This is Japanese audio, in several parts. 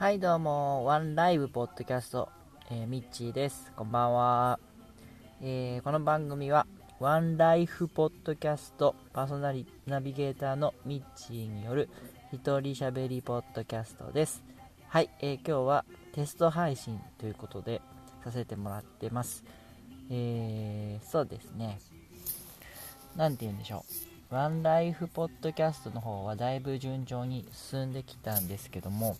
はいどうも、ワンライブポッドキャスト、えー、ミッチーです。こんばんは。えー、この番組は、ワンライフポッドキャストパーソナリナビゲーターのミッチーによる一人喋りポッドキャストです。はい、えー、今日はテスト配信ということでさせてもらってます。えー、そうですね。何て言うんでしょう。ワンライフポッドキャストの方はだいぶ順調に進んできたんですけども、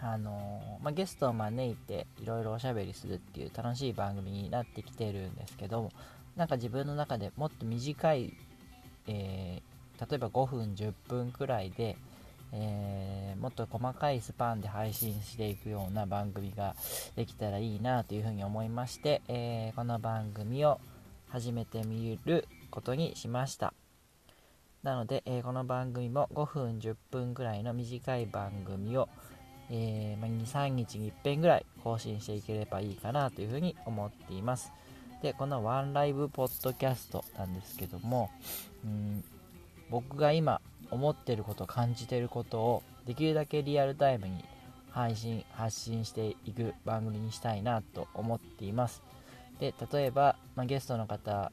あのまあ、ゲストを招いていろいろおしゃべりするっていう楽しい番組になってきてるんですけどなんか自分の中でもっと短い、えー、例えば5分10分くらいで、えー、もっと細かいスパンで配信していくような番組ができたらいいなというふうに思いまして、えー、この番組を始めてみることにしました。なので、え、この番組も5分10分くらいの短い番組を、えー、ま23日に1遍ぐらい更新していければいいかなというふうに思っています。でこのワンライブポッドキャストなんですけどもうん僕が今思ってること感じてることをできるだけリアルタイムに配信発信していく番組にしたいなと思っています。で例えば、まあ、ゲストの方、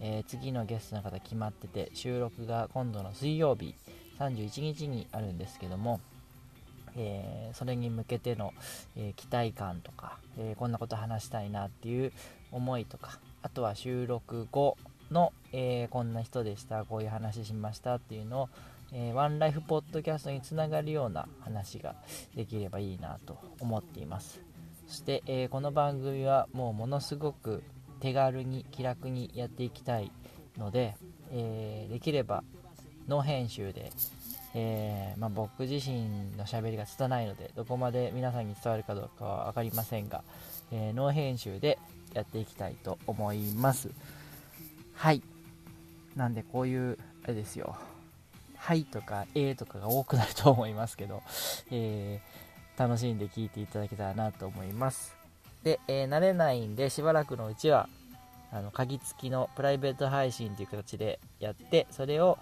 えー、次のゲストの方決まってて収録が今度の水曜日31日にあるんですけども、えー、それに向けての、えー、期待感とか、えこんなこと話したいなっていう思いとかあとは収録後の、えこんな人でしたこういう話しましたっていうのを、えワンライフポッドキャストにつながるような話ができればいいなと思っています。そして、え、この番組はもうものすごく手軽に気楽にやっていきたいので、え、できればノ編集で、えー、まあ、僕自身のしゃべりが拙いのでどこまで皆さんに伝わるかどうかは分かりませんが、えノー編集でやっていきたいと思います。はい。なんでこういうあれですよ。はいとかえーとかが多くなると思いますけど、えー楽しんで聴いていただけたらなと思います。で、えー、慣れないんで、しばらくのうちは、あの、鍵付きのプライベート配信という形でやって、それを、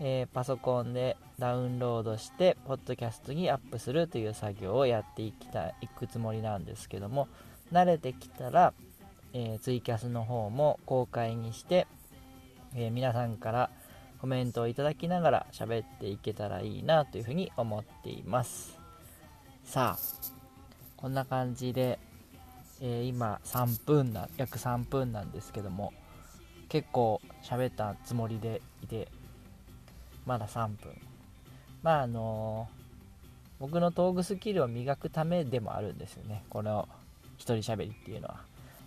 えー、パソコンでダウンロードして、ポッドキャストにアップするという作業をやっていきたい、いくつもりなんですけども、慣れてきたら、えー、ツイキャスの方も公開にして、え皆さんからコメントをいただきながら喋っていけたらいいなというふうに思っています。さあこんな感じで、えー、今3分な約3分なんですけども結構喋ったつもりでいてまだ3分まああのー、僕のトークスキルを磨くためでもあるんですよねこの一人喋りっていうのは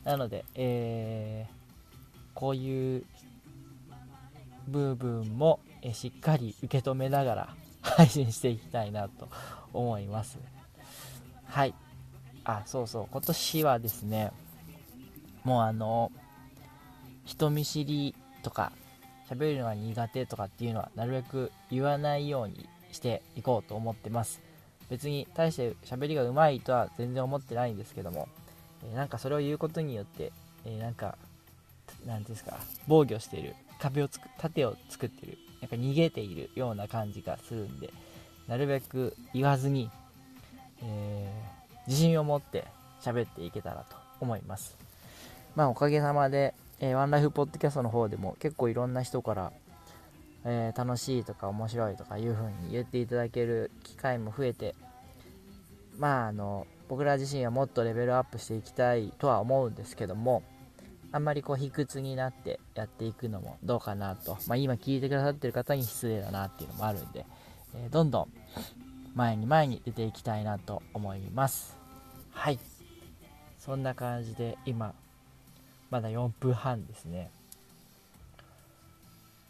なので、えー、こういう部分も、しっかり受け止めながら 配信していきたいなと思いますはい。あ、そうそう。今年はですね、もうあの、人見知りとか、喋るのが苦手とかっていうのは、なるべく言わないようにしていこうと思ってます。別に対して喋りがうまいとは全然思ってないんですけども、えー、なんかそれを言うことによって、えー、なんか、なんですか、防御している、壁をつく、盾を作ってる、なんか逃げているような感じがするんで、なるべく言わずにえー、自信を持って喋っていけたらと思います。まあおかげさまで、えー、ワンライフポッドキャストの方でも結構いろんな人から、えー、楽しいとか面白いとかいう風に言っていただける機会も増えて、まああの、僕ら自身はもっとレベルアップしていきたいとは思うんですけども、あんまりこう卑屈になってやっていくのもどうかなと、まあ、今聞いてくださってる方に失礼だなっていうのもあるんで、えー、どんどん前に前に出ていきたいなと思います。はい。そんな感じで今まだ4分半ですね。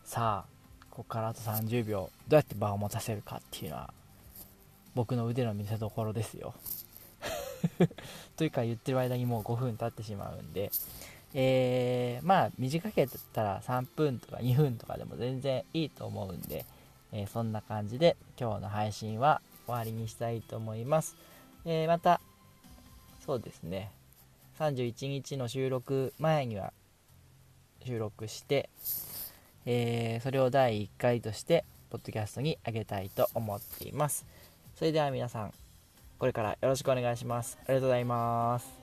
さあここからあと30秒。どうやって場を持たせるかっていうのは僕の腕の見せ所ですよ。というか言ってる間にもう5分経ってしまうんで。えー、まあ短けたら3分とか2分とかでも全然いいと思うんで、えー、そんな感じで今日の配信は終わりにしたいと思います。えー、また、そうですね、31日の収録前には収録して、えー、それを第1回として、ポッドキャストにあげたいと思っています。それでは皆さん、これからよろしくお願いしますありがとうございます